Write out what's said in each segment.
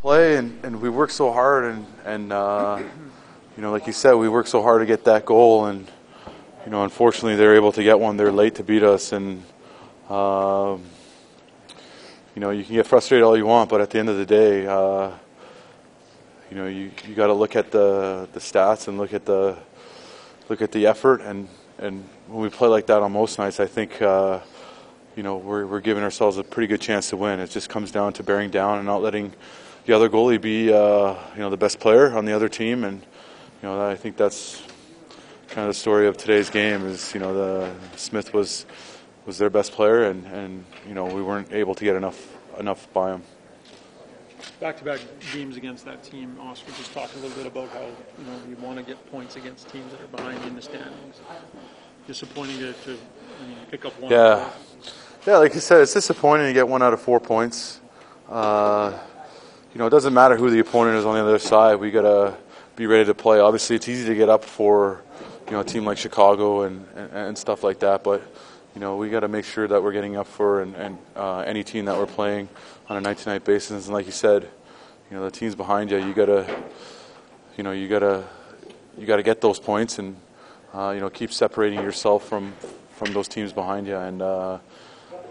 play and, and we work so hard and and uh, you know like you said we work so hard to get that goal and you know unfortunately they're able to get one. They're late to beat us and um, you know you can get frustrated all you want but at the end of the day uh, you know you, you got to look at the the stats and look at the look at the effort and and when we play like that on most nights I think uh, you know we're, we're giving ourselves a pretty good chance to win. It just comes down to bearing down and not letting the other goalie be uh, you know the best player on the other team, and you know I think that's kind of the story of today's game. Is you know the Smith was was their best player, and, and you know we weren't able to get enough enough by him. Back-to-back games against that team, Oscar. Just talk a little bit about how you know you want to get points against teams that are behind you in the standings. Disappointing to, to I mean, pick up one. Yeah, yeah. Like you said, it's disappointing to get one out of four points. Uh, you know, it doesn't matter who the opponent is on the other side. We got to be ready to play. Obviously, it's easy to get up for you know a team like Chicago and and, and stuff like that, but you know we got to make sure that we're getting up for and, and uh, any team that we're playing on a night-to-night basis. And like you said, you know the teams behind you, you got to you know you got to you got to get those points and uh, you know keep separating yourself from from those teams behind you and uh,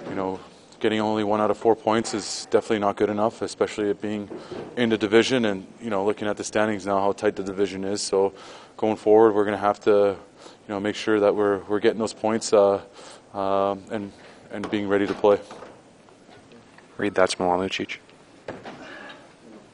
you know getting only one out of four points is definitely not good enough, especially it being in the division and you know looking at the standings now how tight the division is. So going forward, we're going to have to you know make sure that we're we're getting those points uh, uh, and and being ready to play. Read that's Milan Lucic.